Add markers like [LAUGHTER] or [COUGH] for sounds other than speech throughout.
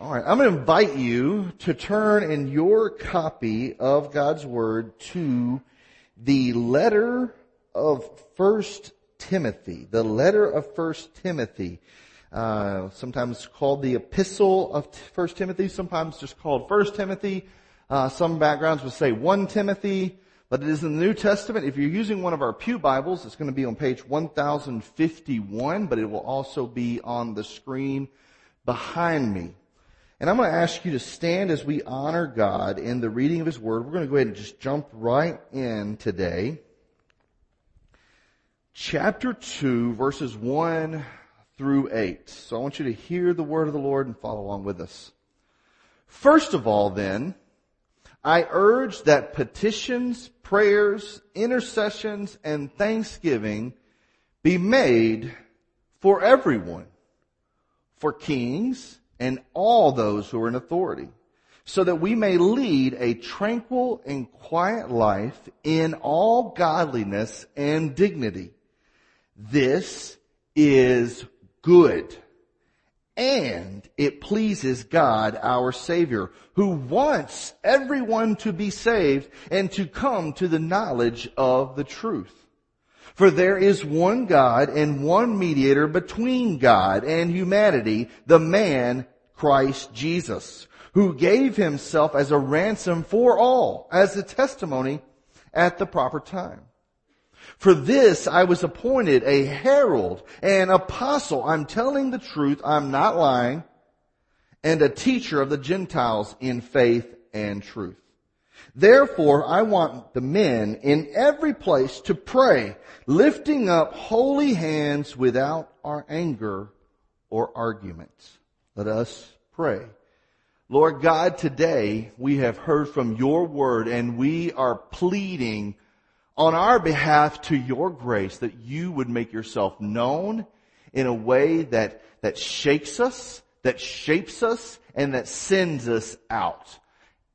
All right, I'm going to invite you to turn in your copy of God's Word to the letter of First Timothy. The letter of First Timothy. Uh, sometimes called the Epistle of First Timothy, sometimes just called First Timothy. Uh, some backgrounds would say 1 Timothy, but it is in the New Testament. If you're using one of our Pew Bibles, it's going to be on page 1051, but it will also be on the screen behind me. And I'm going to ask you to stand as we honor God in the reading of His Word. We're going to go ahead and just jump right in today. Chapter 2, verses 1 through 8. So I want you to hear the Word of the Lord and follow along with us. First of all then, I urge that petitions, prayers, intercessions, and thanksgiving be made for everyone, for kings, and all those who are in authority, so that we may lead a tranquil and quiet life in all godliness and dignity. This is good. And it pleases God, our Savior, who wants everyone to be saved and to come to the knowledge of the truth. For there is one God and one mediator between God and humanity, the man Christ Jesus, who gave himself as a ransom for all, as a testimony at the proper time. For this I was appointed a herald, an apostle. I'm telling the truth, I'm not lying, and a teacher of the Gentiles in faith and truth. Therefore, I want the men in every place to pray, lifting up holy hands without our anger or arguments. Let us pray. Lord God, today we have heard from your word and we are pleading on our behalf to your grace that you would make yourself known in a way that, that shakes us, that shapes us, and that sends us out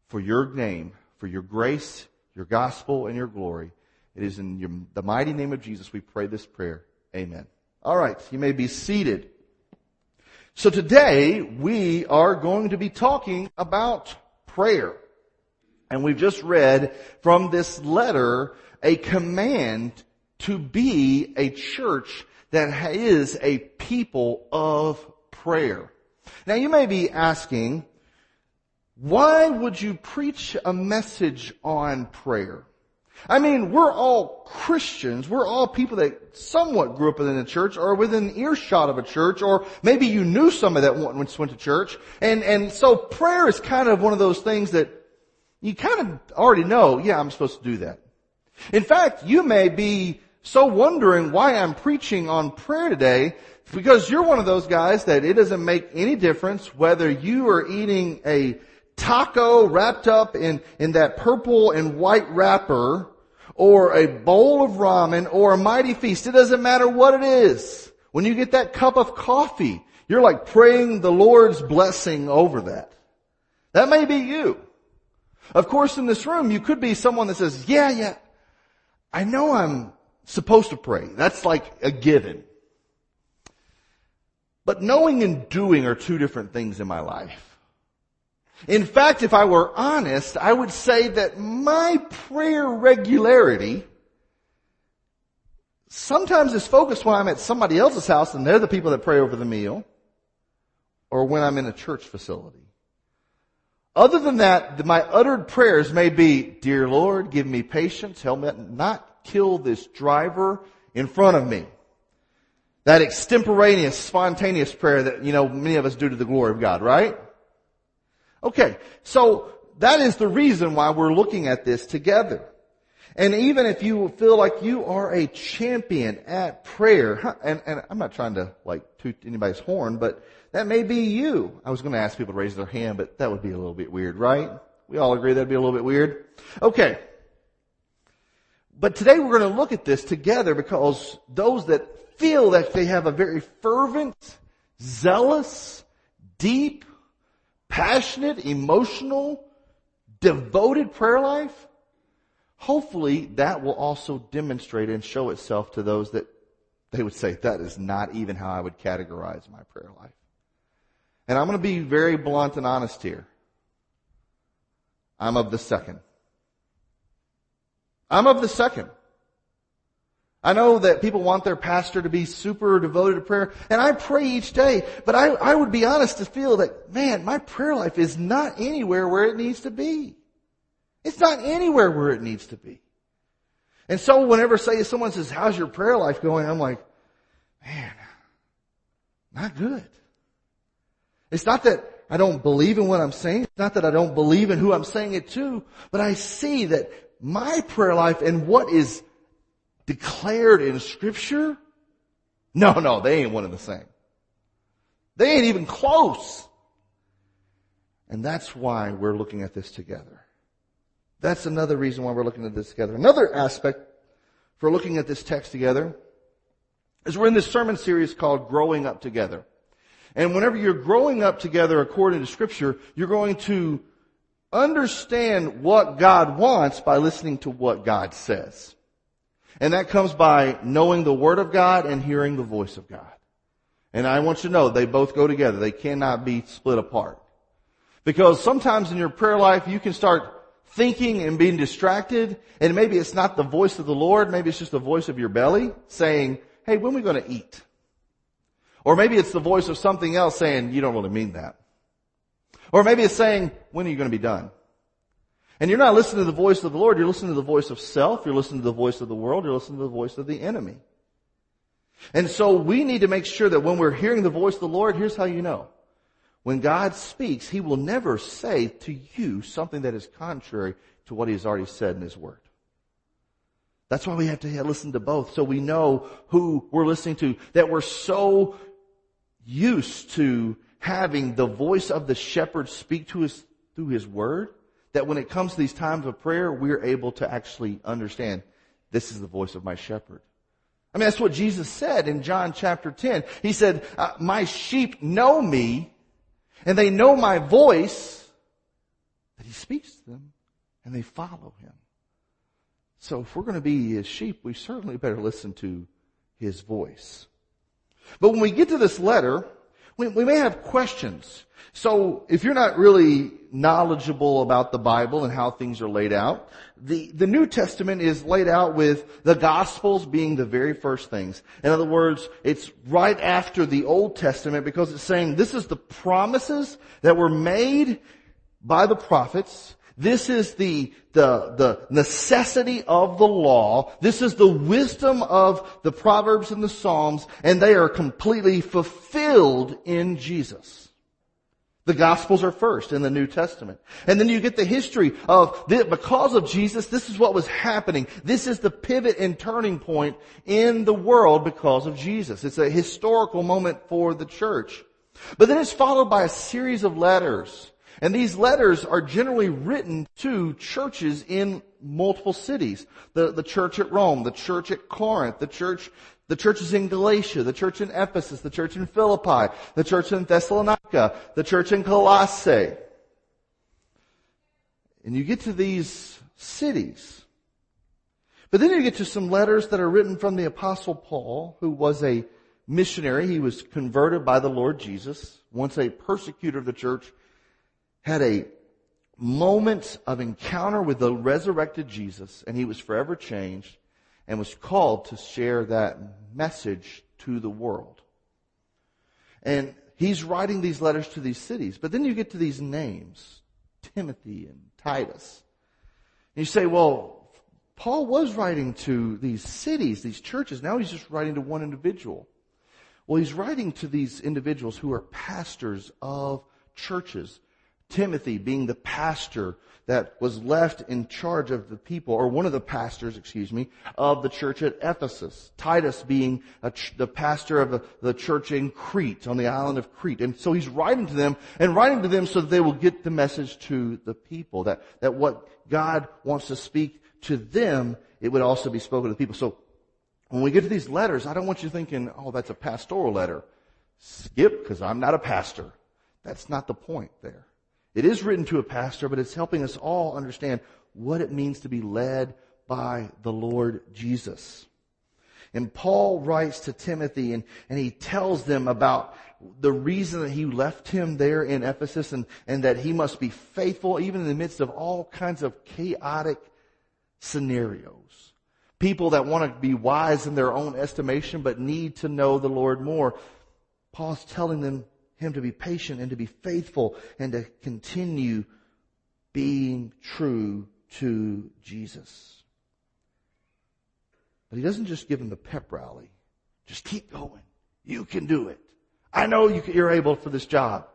for your name, for your grace, your gospel, and your glory. It is in your, the mighty name of Jesus we pray this prayer. Amen. All right, you may be seated. So today we are going to be talking about prayer. And we've just read from this letter a command to be a church that is a people of prayer. Now you may be asking, why would you preach a message on prayer? I mean, we're all Christians. We're all people that somewhat grew up within a church or within earshot of a church or maybe you knew somebody that once went to church. And, and so prayer is kind of one of those things that you kind of already know, yeah, I'm supposed to do that. In fact, you may be so wondering why I'm preaching on prayer today because you're one of those guys that it doesn't make any difference whether you are eating a taco wrapped up in, in that purple and white wrapper or a bowl of ramen or a mighty feast. It doesn't matter what it is. When you get that cup of coffee, you're like praying the Lord's blessing over that. That may be you. Of course, in this room, you could be someone that says, yeah, yeah, I know I'm supposed to pray. That's like a given. But knowing and doing are two different things in my life. In fact, if I were honest, I would say that my prayer regularity sometimes is focused when I'm at somebody else's house and they're the people that pray over the meal, or when I'm in a church facility. Other than that, my uttered prayers may be, Dear Lord, give me patience, help me not kill this driver in front of me. That extemporaneous, spontaneous prayer that, you know, many of us do to the glory of God, right? Okay, so that is the reason why we're looking at this together. And even if you feel like you are a champion at prayer, and, and I'm not trying to like toot anybody's horn, but that may be you. I was going to ask people to raise their hand, but that would be a little bit weird, right? We all agree that'd be a little bit weird. Okay. But today we're going to look at this together because those that feel that they have a very fervent, zealous, deep, passionate, emotional, devoted prayer life, hopefully that will also demonstrate and show itself to those that they would say, that is not even how I would categorize my prayer life. And I'm going to be very blunt and honest here. I'm of the second. I'm of the second. I know that people want their pastor to be super devoted to prayer, and I pray each day, but I, I would be honest to feel that, man, my prayer life is not anywhere where it needs to be. It's not anywhere where it needs to be. And so whenever say someone says, how's your prayer life going? I'm like, man, not good. It's not that I don't believe in what I'm saying. It's not that I don't believe in who I'm saying it to, but I see that my prayer life and what is declared in scripture, no, no, they ain't one and the same. They ain't even close. And that's why we're looking at this together. That's another reason why we're looking at this together. Another aspect for looking at this text together is we're in this sermon series called Growing Up Together. And whenever you're growing up together according to scripture, you're going to understand what God wants by listening to what God says. And that comes by knowing the Word of God and hearing the voice of God. And I want you to know they both go together. They cannot be split apart. Because sometimes in your prayer life you can start thinking and being distracted and maybe it's not the voice of the Lord, maybe it's just the voice of your belly saying, hey, when are we going to eat? Or maybe it's the voice of something else saying, you don't really mean that. Or maybe it's saying, when are you going to be done? And you're not listening to the voice of the Lord, you're listening to the voice of self, you're listening to the voice of the world, you're listening to the voice of the enemy. And so we need to make sure that when we're hearing the voice of the Lord, here's how you know. When God speaks, He will never say to you something that is contrary to what He has already said in His Word. That's why we have to listen to both so we know who we're listening to, that we're so used to having the voice of the shepherd speak to us through his word that when it comes to these times of prayer, we're able to actually understand this is the voice of my shepherd. I mean, that's what Jesus said in John chapter 10. He said, uh, my sheep know me and they know my voice that he speaks to them and they follow him. So if we're going to be his sheep, we certainly better listen to his voice. But when we get to this letter, we, we may have questions. So if you're not really knowledgeable about the Bible and how things are laid out, the, the New Testament is laid out with the Gospels being the very first things. In other words, it's right after the Old Testament because it's saying this is the promises that were made by the prophets this is the, the, the necessity of the law. This is the wisdom of the Proverbs and the Psalms, and they are completely fulfilled in Jesus. The Gospels are first in the New Testament. And then you get the history of, the, because of Jesus, this is what was happening. This is the pivot and turning point in the world because of Jesus. It's a historical moment for the church. But then it's followed by a series of letters and these letters are generally written to churches in multiple cities. The, the church at Rome, the church at Corinth, the church, the churches in Galatia, the church in Ephesus, the church in Philippi, the church in Thessalonica, the church in Colossae. And you get to these cities. But then you get to some letters that are written from the apostle Paul, who was a missionary. He was converted by the Lord Jesus, once a persecutor of the church had a moment of encounter with the resurrected Jesus and he was forever changed and was called to share that message to the world. And he's writing these letters to these cities. But then you get to these names, Timothy and Titus. And you say, well, Paul was writing to these cities, these churches. Now he's just writing to one individual. Well, he's writing to these individuals who are pastors of churches. Timothy being the pastor that was left in charge of the people, or one of the pastors, excuse me, of the church at Ephesus. Titus being ch- the pastor of the, the church in Crete, on the island of Crete. And so he's writing to them, and writing to them so that they will get the message to the people, that, that what God wants to speak to them, it would also be spoken to the people. So when we get to these letters, I don't want you thinking, oh, that's a pastoral letter. Skip, because I'm not a pastor. That's not the point there. It is written to a pastor, but it's helping us all understand what it means to be led by the Lord Jesus. And Paul writes to Timothy and, and he tells them about the reason that he left him there in Ephesus and, and that he must be faithful even in the midst of all kinds of chaotic scenarios. People that want to be wise in their own estimation but need to know the Lord more. Paul's telling them, him to be patient and to be faithful and to continue being true to Jesus. But he doesn't just give him the pep rally. Just keep going. You can do it. I know you are able for this job.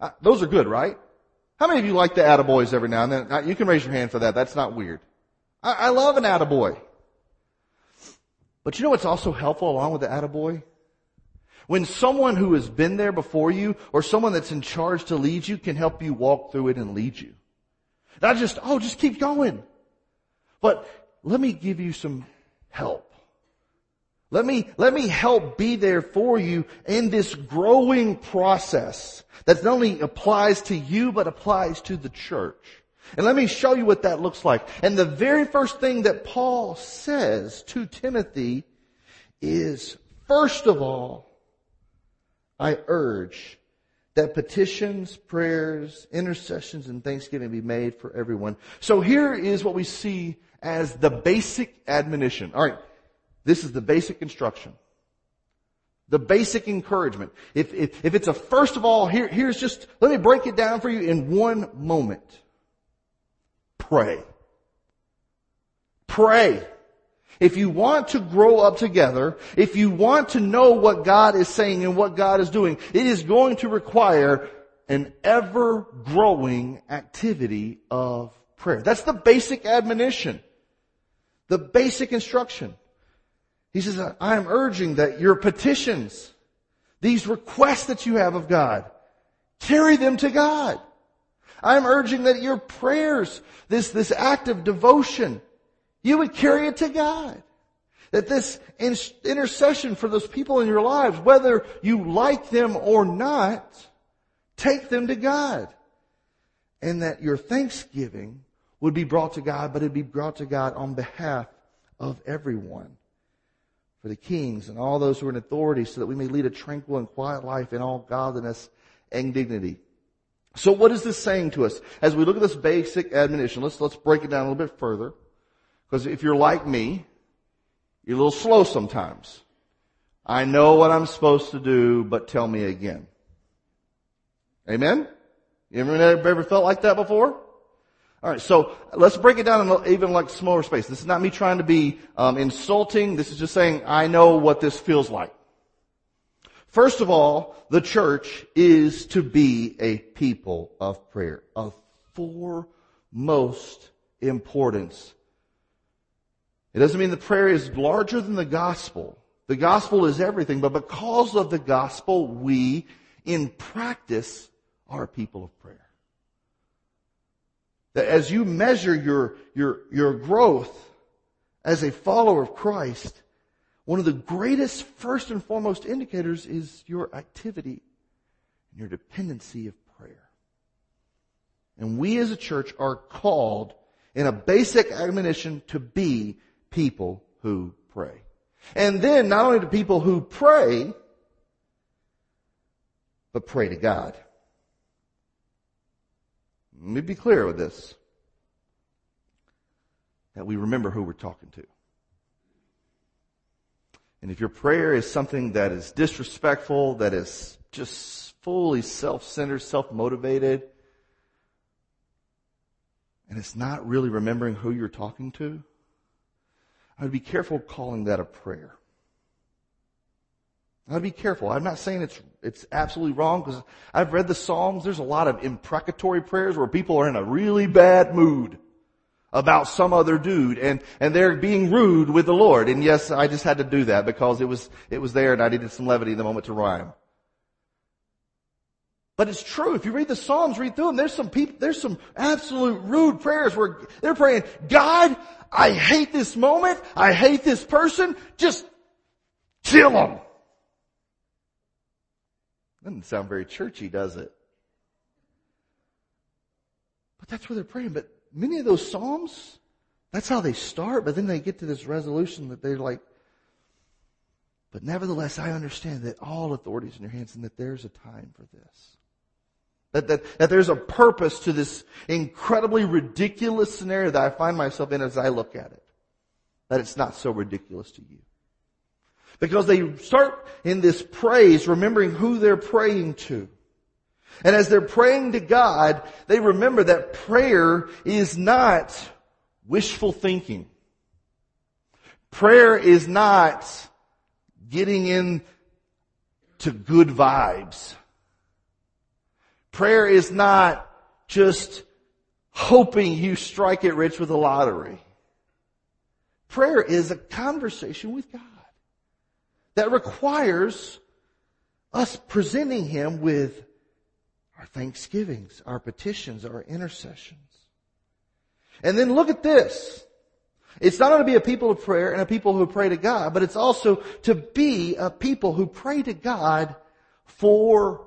Uh, those are good, right? How many of you like the attaboys every now and then? Uh, you can raise your hand for that. That's not weird. I, I love an attaboy. But you know what's also helpful along with the attaboy? When someone who has been there before you or someone that's in charge to lead you can help you walk through it and lead you. Not just, oh, just keep going. But let me give you some help. Let me, let me help be there for you in this growing process that not only applies to you, but applies to the church. And let me show you what that looks like. And the very first thing that Paul says to Timothy is, first of all, I urge that petitions, prayers, intercessions, and thanksgiving be made for everyone. So here is what we see as the basic admonition. Alright, this is the basic instruction. The basic encouragement. If, if, if it's a first of all, here, here's just, let me break it down for you in one moment. Pray. Pray. If you want to grow up together, if you want to know what God is saying and what God is doing, it is going to require an ever growing activity of prayer. That's the basic admonition. The basic instruction. He says, I am urging that your petitions, these requests that you have of God, carry them to God. I'm urging that your prayers, this, this act of devotion, you would carry it to God. That this intercession for those people in your lives, whether you like them or not, take them to God. And that your thanksgiving would be brought to God, but it'd be brought to God on behalf of everyone for the kings and all those who are in authority so that we may lead a tranquil and quiet life in all godliness and dignity. So what is this saying to us? As we look at this basic admonition, let's, let's break it down a little bit further. Because if you're like me, you're a little slow sometimes. I know what I'm supposed to do, but tell me again. Amen? You ever, ever felt like that before? All right, so let's break it down in even like smaller space. This is not me trying to be um, insulting. This is just saying I know what this feels like. First of all, the church is to be a people of prayer, of foremost importance. It doesn't mean the prayer is larger than the gospel. The gospel is everything, but because of the gospel, we, in practice, are people of prayer. That as you measure your, your, your growth as a follower of Christ, one of the greatest first and foremost indicators is your activity and your dependency of prayer. And we as a church are called in a basic admonition to be people who pray. And then not only to people who pray, but pray to God. Let me be clear with this. That we remember who we're talking to. And if your prayer is something that is disrespectful, that is just fully self-centered, self-motivated, and it's not really remembering who you're talking to, I'd be careful calling that a prayer. I'd be careful. I'm not saying it's, it's absolutely wrong because I've read the Psalms. There's a lot of imprecatory prayers where people are in a really bad mood about some other dude and, and they're being rude with the Lord. And yes, I just had to do that because it was, it was there and I needed some levity in the moment to rhyme. But it's true. If you read the Psalms, read through them, there's some people, there's some absolute rude prayers where they're praying, God, I hate this moment. I hate this person. Just kill them. Doesn't sound very churchy, does it? But that's where they're praying. But many of those Psalms, that's how they start, but then they get to this resolution that they're like, But nevertheless, I understand that all authority is in your hands and that there's a time for this. That, that, that there's a purpose to this incredibly ridiculous scenario that I find myself in as I look at it. That it's not so ridiculous to you. Because they start in this praise remembering who they're praying to. And as they're praying to God, they remember that prayer is not wishful thinking. Prayer is not getting in to good vibes. Prayer is not just hoping you strike it rich with a lottery. Prayer is a conversation with God that requires us presenting Him with our thanksgivings, our petitions, our intercessions. And then look at this. It's not only to be a people of prayer and a people who pray to God, but it's also to be a people who pray to God for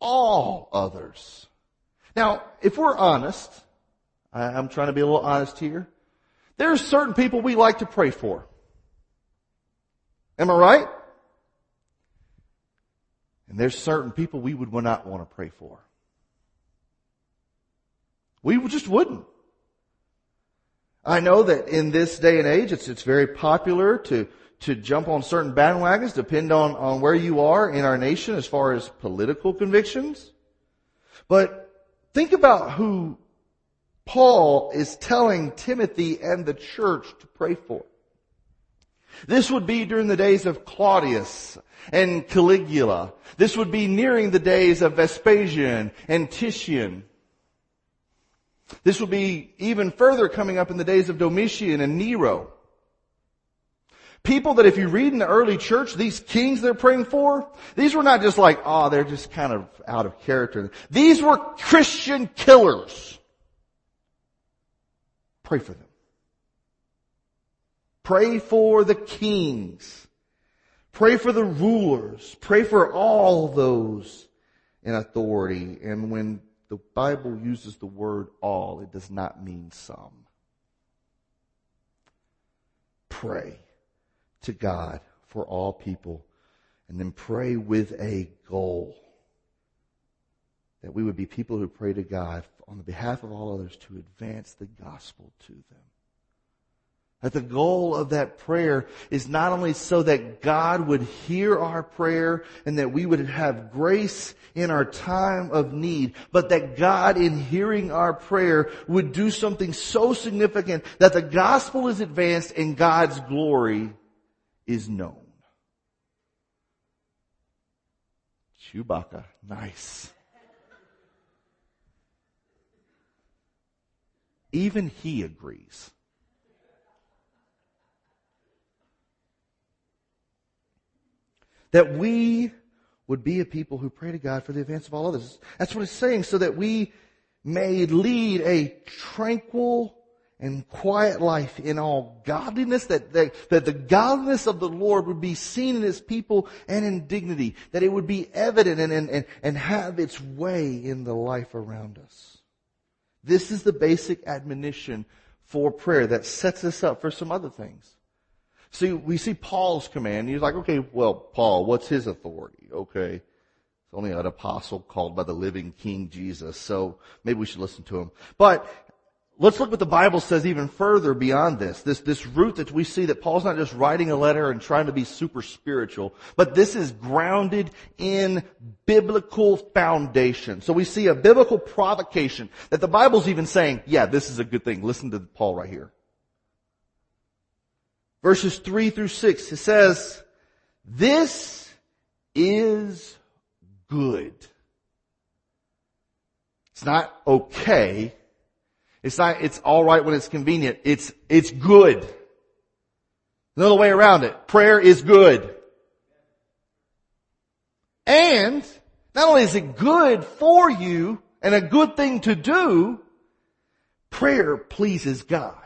all others. Now, if we're honest, I'm trying to be a little honest here, there are certain people we like to pray for. Am I right? And there's certain people we would not want to pray for. We just wouldn't. I know that in this day and age, it's, it's very popular to, to jump on certain bandwagons, depend on, on where you are in our nation as far as political convictions. But think about who Paul is telling Timothy and the church to pray for. This would be during the days of Claudius and Caligula. This would be nearing the days of Vespasian and Titian. This would be even further coming up in the days of Domitian and Nero. People that if you read in the early church, these kings they're praying for, these were not just like, oh, they're just kind of out of character. These were Christian killers. Pray for them. Pray for the kings. Pray for the rulers. Pray for all those in authority. And when the Bible uses the word all, it does not mean some. Pray to God for all people and then pray with a goal that we would be people who pray to God on the behalf of all others to advance the gospel to them. That the goal of that prayer is not only so that God would hear our prayer and that we would have grace in our time of need, but that God in hearing our prayer would do something so significant that the gospel is advanced and God's glory is known. Chewbacca, nice. Even he agrees. That we would be a people who pray to God for the advance of all others. That's what it's saying, so that we may lead a tranquil and quiet life in all godliness, that, that, that the godliness of the Lord would be seen in His people and in dignity, that it would be evident and, and, and and have its way in the life around us. This is the basic admonition for prayer that sets us up for some other things. See, we see Paul's command. He's like, okay, well, Paul, what's his authority? Okay. It's only an apostle called by the living King Jesus. So maybe we should listen to him. But let's look what the Bible says even further beyond this. This, this root that we see that Paul's not just writing a letter and trying to be super spiritual, but this is grounded in biblical foundation. So we see a biblical provocation that the Bible's even saying, yeah, this is a good thing. Listen to Paul right here verses 3 through 6, it says, This is good. It's not okay. It's not, it's alright when it's convenient. It's, it's good. Another way around it. Prayer is good. And, not only is it good for you and a good thing to do, prayer pleases God.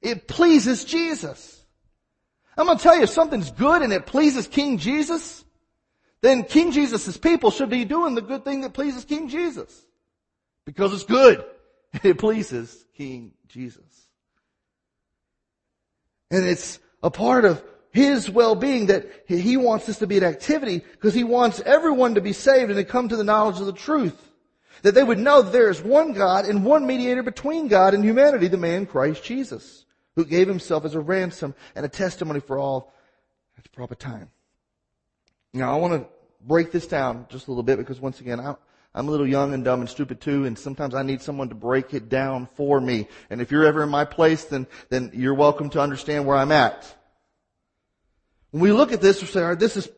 It pleases Jesus. I'm going to tell you, if something's good and it pleases King Jesus, then King Jesus' people should be doing the good thing that pleases King Jesus. Because it's good. [LAUGHS] It pleases King Jesus. And it's a part of His well-being that He wants this to be an activity because He wants everyone to be saved and to come to the knowledge of the truth. That they would know that there is one God and one mediator between God and humanity, the man Christ Jesus, who gave Himself as a ransom and a testimony for all at the proper time. Now I want to break this down just a little bit because once again, I, I'm a little young and dumb and stupid too, and sometimes I need someone to break it down for me. And if you're ever in my place, then, then you're welcome to understand where I'm at. When we look at this, we say, all right, this is,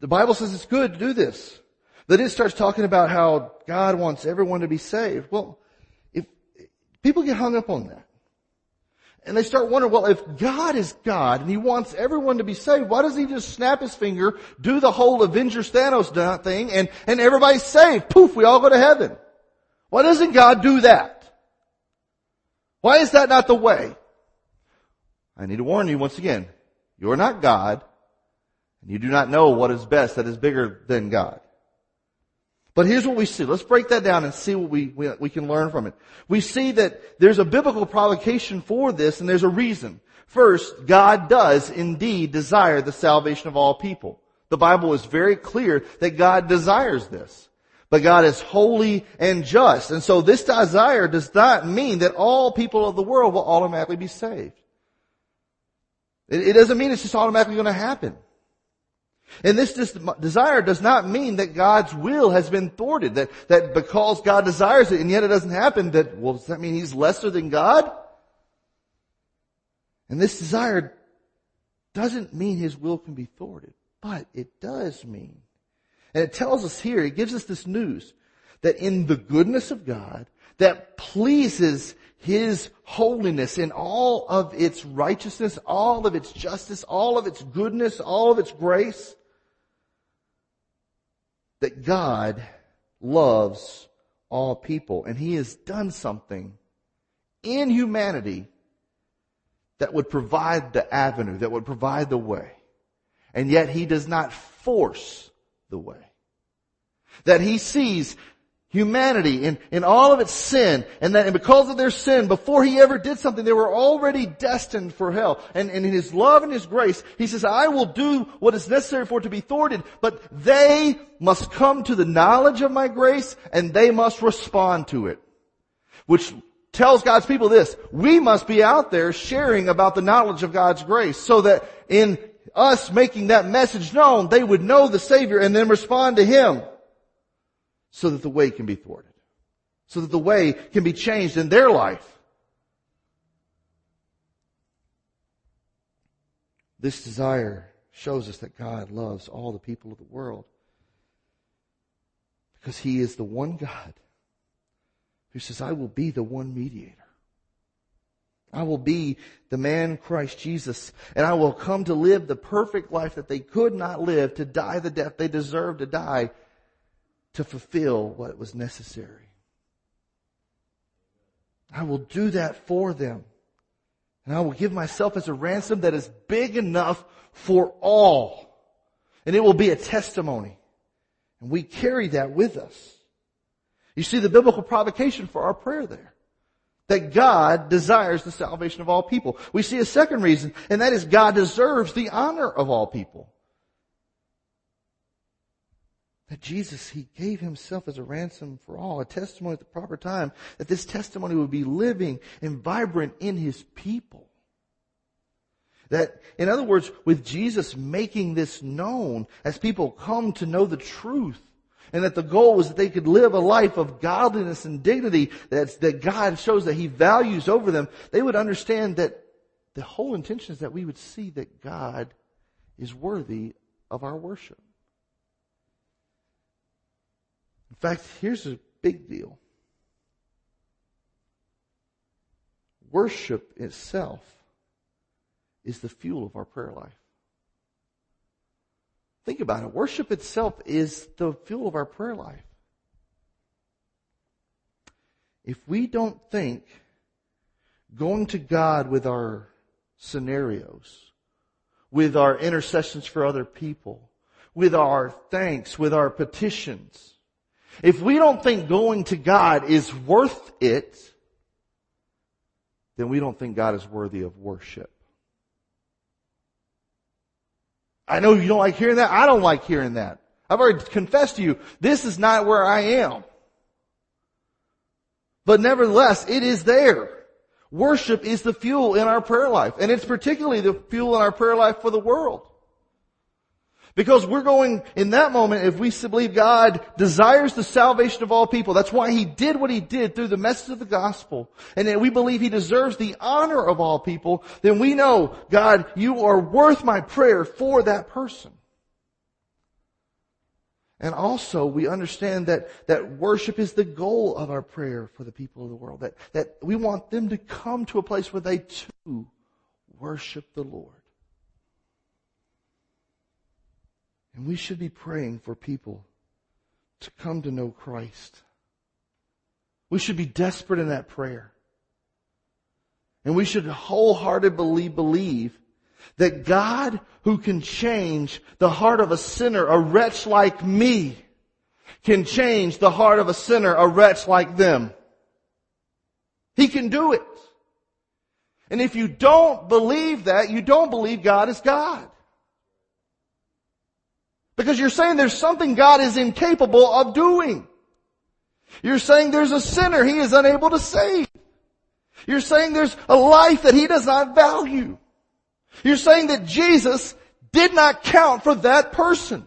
the Bible says it's good to do this. Then it starts talking about how God wants everyone to be saved. Well, if people get hung up on that, and they start wondering, well, if God is God and He wants everyone to be saved, why doesn't He just snap His finger, do the whole Avengers Thanos thing, and, and everybody's saved? Poof, we all go to heaven. Why doesn't God do that? Why is that not the way? I need to warn you once again. You're not God, and you do not know what is best that is bigger than God. But here's what we see. Let's break that down and see what we, we, we, can learn from it. We see that there's a biblical provocation for this and there's a reason. First, God does indeed desire the salvation of all people. The Bible is very clear that God desires this. But God is holy and just. And so this desire does not mean that all people of the world will automatically be saved. It, it doesn't mean it's just automatically going to happen. And this desire does not mean that God's will has been thwarted, that, that because God desires it and yet it doesn't happen, that, well, does that mean He's lesser than God? And this desire doesn't mean His will can be thwarted, but it does mean, and it tells us here, it gives us this news, that in the goodness of God, that pleases His holiness in all of its righteousness, all of its justice, all of its goodness, all of its grace, that God loves all people and he has done something in humanity that would provide the avenue, that would provide the way. And yet he does not force the way. That he sees humanity in, in all of its sin and that and because of their sin before he ever did something they were already destined for hell. And, and in his love and his grace he says i will do what is necessary for it to be thwarted but they must come to the knowledge of my grace and they must respond to it. Which tells god's people this we must be out there sharing about the knowledge of god's grace so that in us making that message known they would know the savior and then respond to him so that the way can be thwarted. So that the way can be changed in their life. This desire shows us that God loves all the people of the world. Because He is the one God who says, I will be the one mediator. I will be the man Christ Jesus, and I will come to live the perfect life that they could not live, to die the death they deserve to die, to fulfill what was necessary. I will do that for them. And I will give myself as a ransom that is big enough for all. And it will be a testimony. And we carry that with us. You see the biblical provocation for our prayer there. That God desires the salvation of all people. We see a second reason, and that is God deserves the honor of all people. That Jesus, He gave Himself as a ransom for all, a testimony at the proper time, that this testimony would be living and vibrant in His people. That, in other words, with Jesus making this known as people come to know the truth, and that the goal was that they could live a life of godliness and dignity that's, that God shows that He values over them, they would understand that the whole intention is that we would see that God is worthy of our worship. In fact, here's a big deal. Worship itself is the fuel of our prayer life. Think about it. Worship itself is the fuel of our prayer life. If we don't think going to God with our scenarios, with our intercessions for other people, with our thanks, with our petitions, if we don't think going to God is worth it, then we don't think God is worthy of worship. I know you don't like hearing that. I don't like hearing that. I've already confessed to you, this is not where I am. But nevertheless, it is there. Worship is the fuel in our prayer life. And it's particularly the fuel in our prayer life for the world. Because we're going, in that moment, if we believe God desires the salvation of all people, that's why He did what He did through the message of the gospel, and that we believe He deserves the honor of all people, then we know, God, you are worth my prayer for that person. And also we understand that, that worship is the goal of our prayer for the people of the world. That, that we want them to come to a place where they too worship the Lord. And we should be praying for people to come to know Christ. We should be desperate in that prayer. And we should wholeheartedly believe that God who can change the heart of a sinner, a wretch like me, can change the heart of a sinner, a wretch like them. He can do it. And if you don't believe that, you don't believe God is God. Because you're saying there's something God is incapable of doing. You're saying there's a sinner He is unable to save. You're saying there's a life that He does not value. You're saying that Jesus did not count for that person.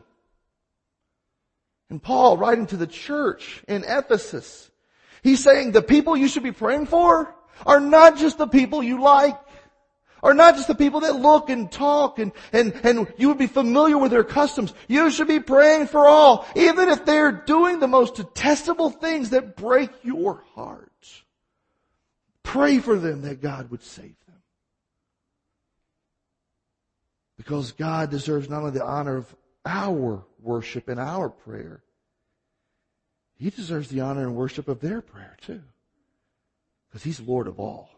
And Paul, writing to the church in Ephesus, he's saying the people you should be praying for are not just the people you like are not just the people that look and talk and, and, and you would be familiar with their customs. You should be praying for all, even if they're doing the most detestable things that break your heart. Pray for them that God would save them. Because God deserves not only the honor of our worship and our prayer, He deserves the honor and worship of their prayer too. Because He's Lord of all.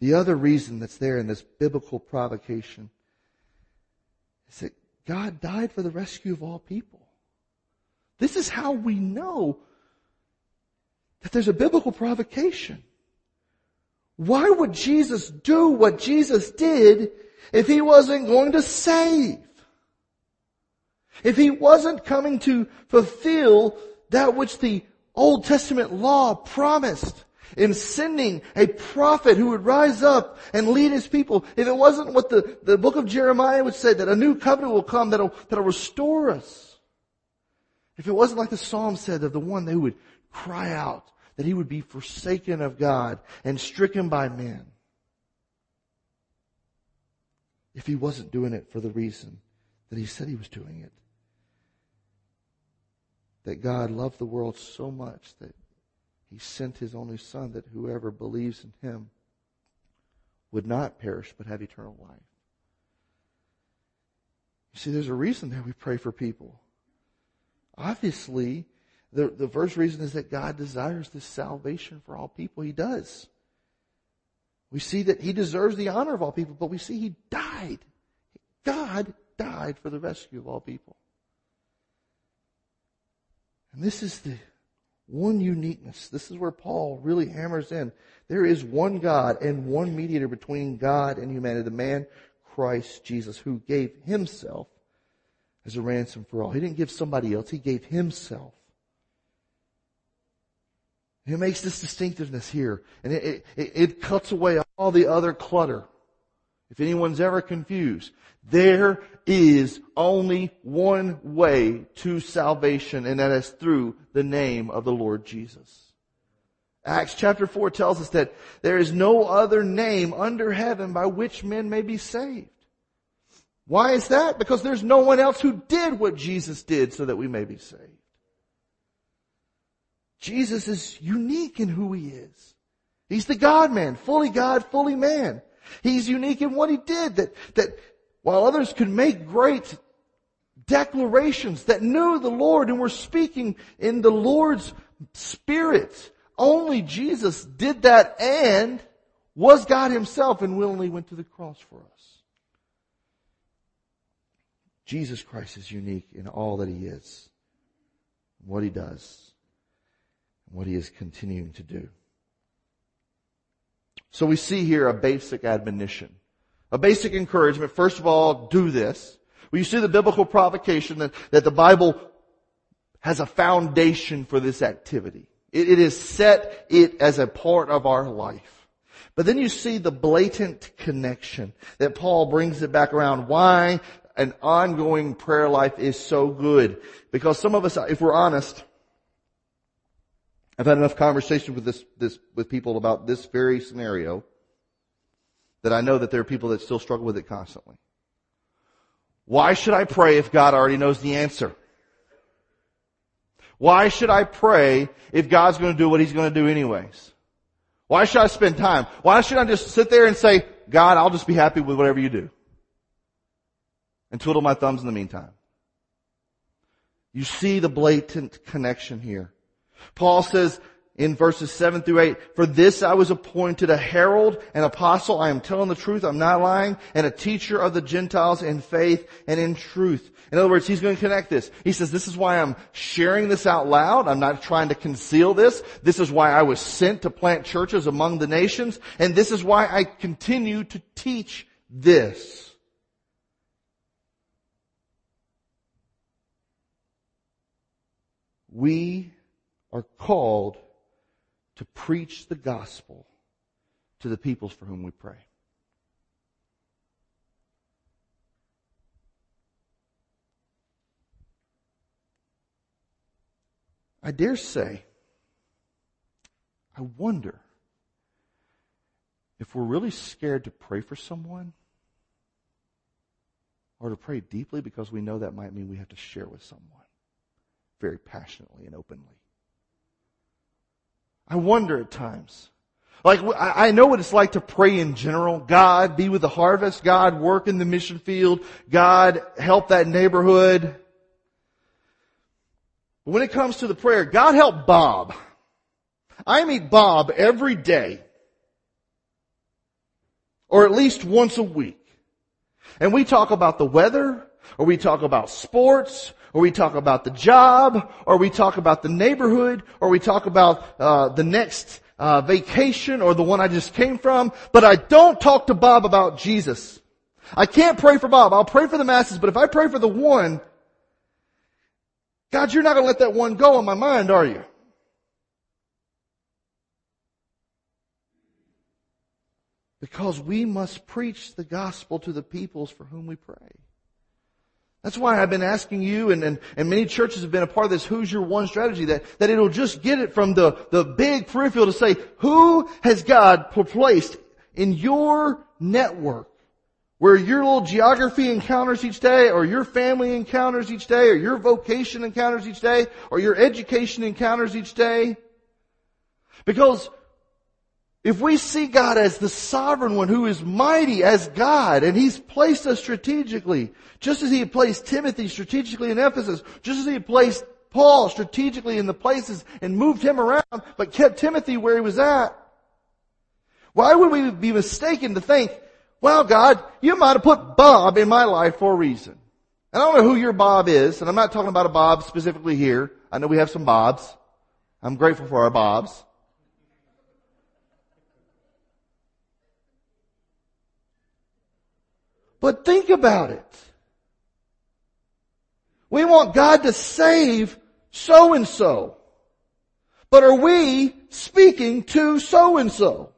The other reason that's there in this biblical provocation is that God died for the rescue of all people. This is how we know that there's a biblical provocation. Why would Jesus do what Jesus did if he wasn't going to save? If he wasn't coming to fulfill that which the Old Testament law promised? In sending a prophet who would rise up and lead his people. If it wasn't what the, the book of Jeremiah would say, that a new covenant will come that'll, that'll restore us. If it wasn't like the psalm said of the one who would cry out that he would be forsaken of God and stricken by men. If he wasn't doing it for the reason that he said he was doing it. That God loved the world so much that he sent his only son that whoever believes in him would not perish but have eternal life. You see, there's a reason that we pray for people. Obviously, the, the first reason is that God desires this salvation for all people. He does. We see that He deserves the honor of all people, but we see He died. God died for the rescue of all people. And this is the one uniqueness. This is where Paul really hammers in. There is one God and one mediator between God and humanity, the man Christ Jesus, who gave himself as a ransom for all. He didn't give somebody else, he gave himself. He makes this distinctiveness here, and it, it, it cuts away all the other clutter. If anyone's ever confused, there is only one way to salvation, and that is through the name of the Lord Jesus. Acts chapter 4 tells us that there is no other name under heaven by which men may be saved. Why is that? Because there's no one else who did what Jesus did so that we may be saved. Jesus is unique in who he is. He's the God man, fully God, fully man. He's unique in what he did that, that while others could make great declarations that knew the Lord and were speaking in the Lord's spirit, only Jesus did that and was God himself and willingly went to the cross for us. Jesus Christ is unique in all that he is, what he does, and what he is continuing to do. So we see here a basic admonition A basic encouragement. First of all, do this. Well, you see the biblical provocation that, that the Bible has a foundation for this activity. It, it is set it as a part of our life. But then you see the blatant connection that Paul brings it back around. Why an ongoing prayer life is so good. Because some of us, if we're honest, I've had enough conversations with this, this, with people about this very scenario that I know that there are people that still struggle with it constantly. Why should I pray if God already knows the answer? Why should I pray if God's going to do what He's going to do anyways? Why should I spend time? Why should I just sit there and say, God, I'll just be happy with whatever you do? And twiddle my thumbs in the meantime. You see the blatant connection here. Paul says, in verses 7 through 8, for this I was appointed a herald, an apostle, I am telling the truth, I'm not lying, and a teacher of the Gentiles in faith and in truth. In other words, he's going to connect this. He says, this is why I'm sharing this out loud. I'm not trying to conceal this. This is why I was sent to plant churches among the nations, and this is why I continue to teach this. We are called to preach the gospel to the peoples for whom we pray. I dare say, I wonder if we're really scared to pray for someone or to pray deeply because we know that might mean we have to share with someone very passionately and openly. I wonder at times. Like, I know what it's like to pray in general. God, be with the harvest. God, work in the mission field. God, help that neighborhood. But when it comes to the prayer, God help Bob. I meet Bob every day. Or at least once a week. And we talk about the weather, or we talk about sports, or we talk about the job, or we talk about the neighborhood, or we talk about uh, the next uh, vacation or the one I just came from. But I don't talk to Bob about Jesus. I can't pray for Bob. I'll pray for the masses, but if I pray for the one, God, you're not going to let that one go in my mind, are you? Because we must preach the gospel to the peoples for whom we pray. That's why I've been asking you and, and, and many churches have been a part of this who's your one strategy that, that it'll just get it from the, the big peripheral to say, who has God placed in your network where your little geography encounters each day or your family encounters each day or your vocation encounters each day or your education encounters each day? Because if we see God as the sovereign one who is mighty as God and He's placed us strategically, just as He placed Timothy strategically in Ephesus, just as He placed Paul strategically in the places and moved him around, but kept Timothy where he was at. Why would we be mistaken to think, well God, you might have put Bob in my life for a reason. And I don't know who your Bob is, and I'm not talking about a Bob specifically here. I know we have some Bobs. I'm grateful for our Bobs. But think about it. We want God to save so and so. But are we speaking to so and so?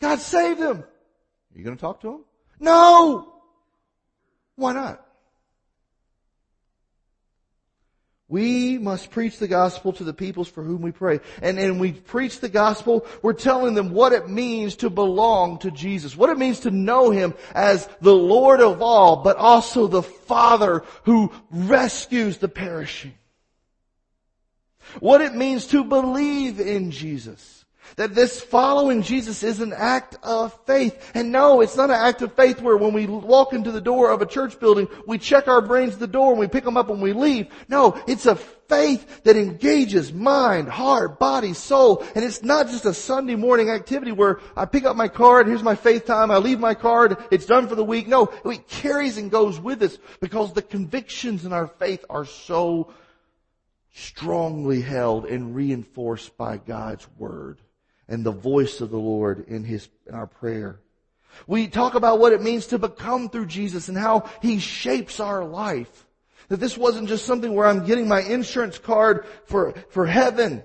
God saved him. Are you going to talk to him? No! Why not? We must preach the gospel to the peoples for whom we pray. And, and we preach the gospel, we're telling them what it means to belong to Jesus. What it means to know Him as the Lord of all, but also the Father who rescues the perishing. What it means to believe in Jesus. That this following Jesus is an act of faith. And no, it's not an act of faith where when we walk into the door of a church building, we check our brains at the door and we pick them up and we leave. No, it's a faith that engages mind, heart, body, soul. And it's not just a Sunday morning activity where I pick up my card, here's my faith time, I leave my card, it's done for the week. No, it carries and goes with us because the convictions in our faith are so strongly held and reinforced by God's Word. And the voice of the Lord in his, in our prayer. We talk about what it means to become through Jesus and how He shapes our life. That this wasn't just something where I'm getting my insurance card for, for heaven,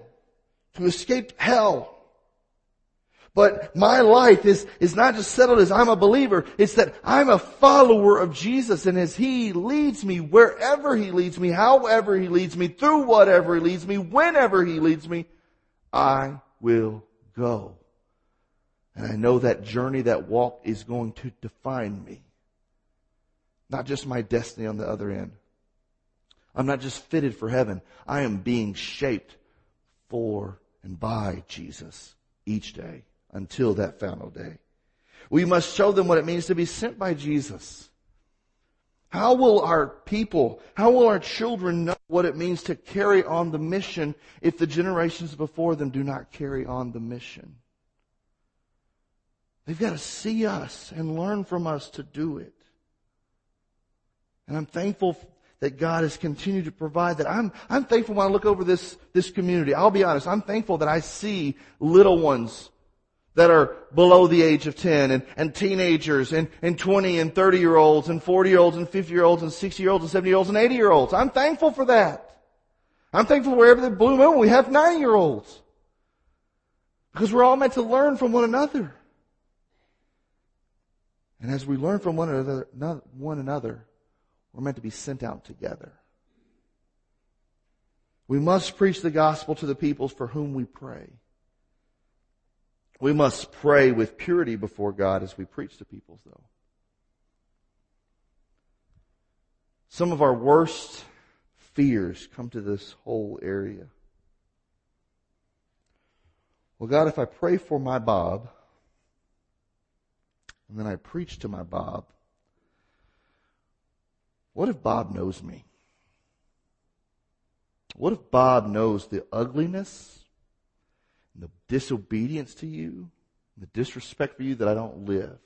to escape hell. But my life is, is not just settled as I'm a believer, it's that I'm a follower of Jesus and as He leads me, wherever He leads me, however He leads me, through whatever He leads me, whenever He leads me, I will go. And I know that journey, that walk is going to define me. Not just my destiny on the other end. I'm not just fitted for heaven. I am being shaped for and by Jesus each day until that final day. We must show them what it means to be sent by Jesus. How will our people, how will our children know what it means to carry on the mission if the generations before them do not carry on the mission? They've got to see us and learn from us to do it. And I'm thankful that God has continued to provide that. I'm, I'm thankful when I look over this, this community. I'll be honest, I'm thankful that I see little ones that are below the age of 10 and, and teenagers and, and 20 and 30 year olds and 40 year olds and 50 year olds and 60 year olds and 70 year olds and 80 year olds. I'm thankful for that. I'm thankful wherever the blue moon we have 90 year olds. Because we're all meant to learn from one another. And as we learn from one another, one another, we're meant to be sent out together. We must preach the gospel to the peoples for whom we pray. We must pray with purity before God as we preach to peoples though. Some of our worst fears come to this whole area. Well, God, if I pray for my Bob, and then I preach to my Bob. What if Bob knows me? What if Bob knows the ugliness and the disobedience to you, the disrespect for you that I don't live?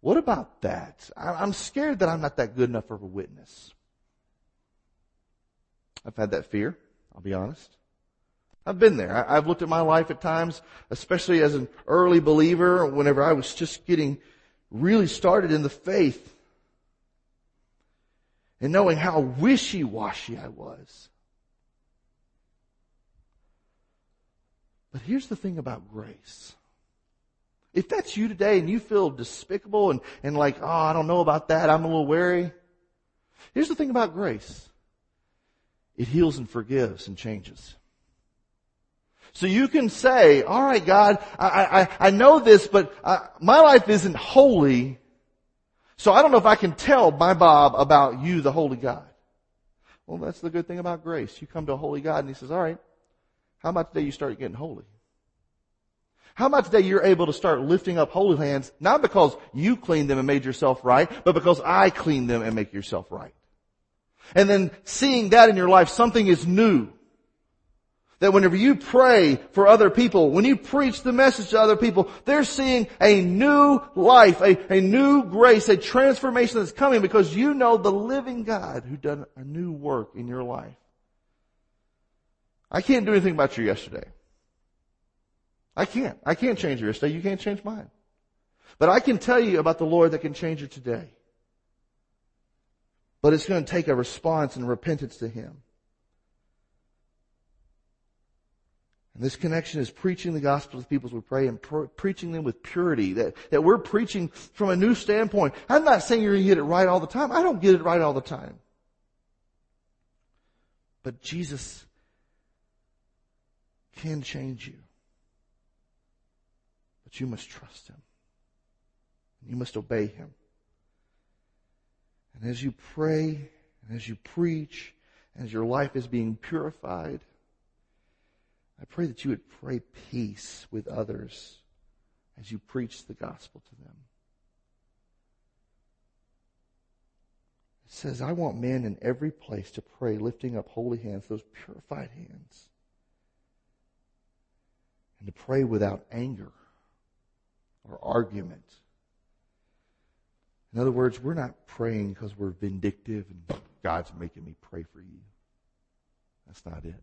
What about that? I'm scared that I'm not that good enough of a witness. I've had that fear, I'll be honest. I've been there. I've looked at my life at times, especially as an early believer, whenever I was just getting really started in the faith and knowing how wishy-washy I was. But here's the thing about grace. If that's you today and you feel despicable and, and like, oh, I don't know about that, I'm a little wary. Here's the thing about grace. It heals and forgives and changes. So you can say, all right, God, I, I, I know this, but I, uh, my life isn't holy. So I don't know if I can tell my Bob about you, the holy God. Well, that's the good thing about grace. You come to a holy God and he says, all right, how about today you start getting holy? How about today you're able to start lifting up holy hands, not because you cleaned them and made yourself right, but because I cleaned them and make yourself right. And then seeing that in your life, something is new. That whenever you pray for other people, when you preach the message to other people, they're seeing a new life, a, a new grace, a transformation that's coming because you know the living God who done a new work in your life. I can't do anything about your yesterday. I can't. I can't change your yesterday. You can't change mine. But I can tell you about the Lord that can change it today. But it's going to take a response and repentance to Him. And this connection is preaching the gospel to the people as we pray and preaching them with purity, that, that we're preaching from a new standpoint. I'm not saying you're going to get it right all the time. I don't get it right all the time. But Jesus can change you. But you must trust Him. You must obey Him. And as you pray, and as you preach, as your life is being purified, I pray that you would pray peace with others as you preach the gospel to them. It says, I want men in every place to pray, lifting up holy hands, those purified hands, and to pray without anger or argument. In other words, we're not praying because we're vindictive and God's making me pray for you. That's not it.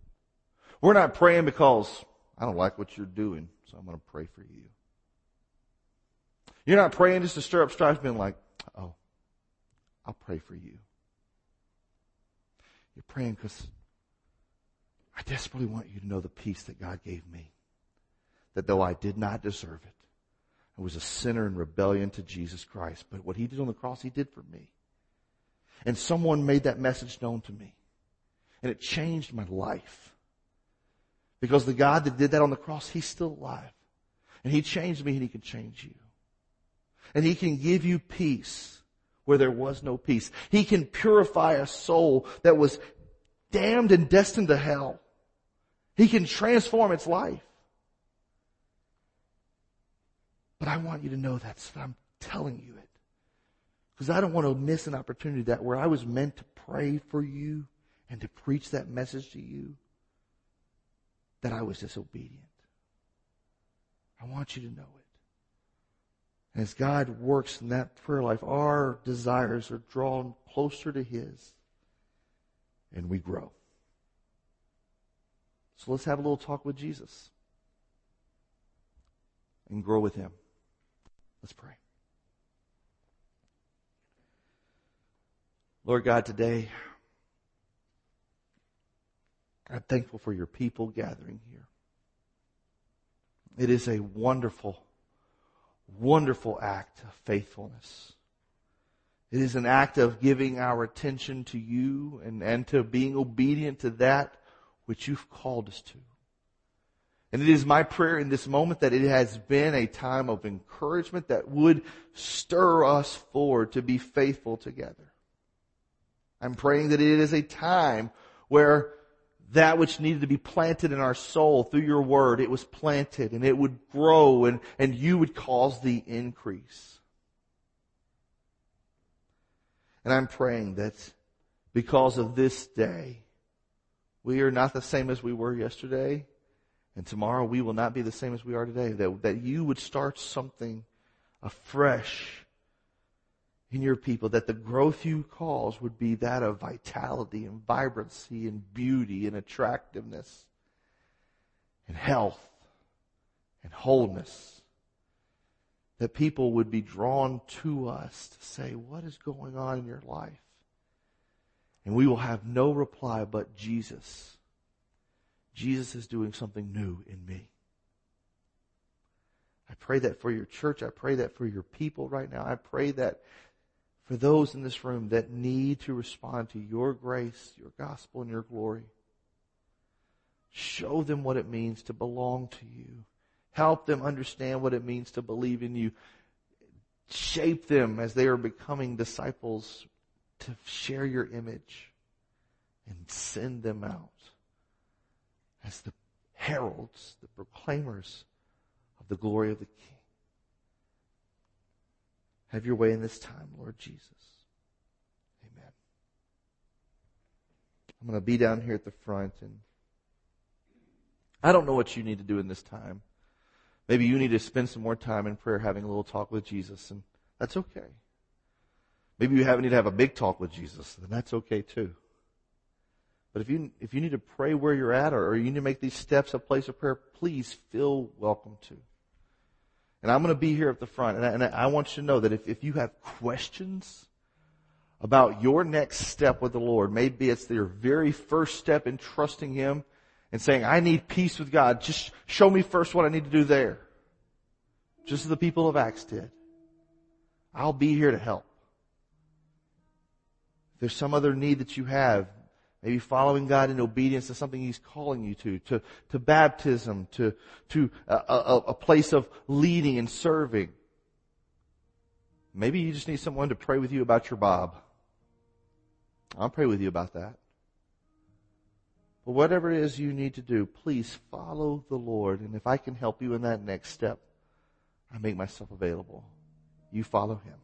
We're not praying because I don't like what you're doing, so I'm going to pray for you. You're not praying just to stir up strife, being like, oh, I'll pray for you. You're praying because I desperately want you to know the peace that God gave me. That though I did not deserve it, I was a sinner in rebellion to Jesus Christ, but what He did on the cross, He did for me. And someone made that message known to me. And it changed my life. Because the God that did that on the cross, He's still alive. And He changed me and He can change you. And He can give you peace where there was no peace. He can purify a soul that was damned and destined to hell. He can transform its life. But I want you to know that, so I'm telling you it. Because I don't want to miss an opportunity that where I was meant to pray for you and to preach that message to you, that I was disobedient. I want you to know it. As God works in that prayer life, our desires are drawn closer to His and we grow. So let's have a little talk with Jesus and grow with Him. Let's pray. Lord God, today, I'm thankful for your people gathering here. It is a wonderful, wonderful act of faithfulness. It is an act of giving our attention to you and, and to being obedient to that which you've called us to. And it is my prayer in this moment that it has been a time of encouragement that would stir us forward to be faithful together. I'm praying that it is a time where that which needed to be planted in our soul through your word, it was planted and it would grow and, and you would cause the increase. And I'm praying that because of this day, we are not the same as we were yesterday. And tomorrow we will not be the same as we are today. That, that you would start something afresh in your people. That the growth you cause would be that of vitality and vibrancy and beauty and attractiveness and health and wholeness. That people would be drawn to us to say, what is going on in your life? And we will have no reply but Jesus. Jesus is doing something new in me. I pray that for your church. I pray that for your people right now. I pray that for those in this room that need to respond to your grace, your gospel, and your glory. Show them what it means to belong to you. Help them understand what it means to believe in you. Shape them as they are becoming disciples to share your image and send them out as the heralds, the proclaimers of the glory of the King. Have your way in this time, Lord Jesus. Amen. I'm going to be down here at the front and I don't know what you need to do in this time. Maybe you need to spend some more time in prayer having a little talk with Jesus and that's okay. Maybe you have, need to have a big talk with Jesus, and that's okay too. But if you, if you need to pray where you're at or, or you need to make these steps a place of prayer, please feel welcome to. And I'm going to be here at the front and I, and I want you to know that if, if you have questions about your next step with the Lord, maybe it's your very first step in trusting Him and saying, I need peace with God. Just show me first what I need to do there. Just as the people of Acts did. I'll be here to help. If there's some other need that you have, Maybe following God in obedience to something He's calling you to, to, to baptism, to, to uh, a, a, a place of leading and serving. Maybe you just need someone to pray with you about your Bob. I'll pray with you about that. But whatever it is you need to do, please follow the Lord. And if I can help you in that next step, I make myself available. You follow Him.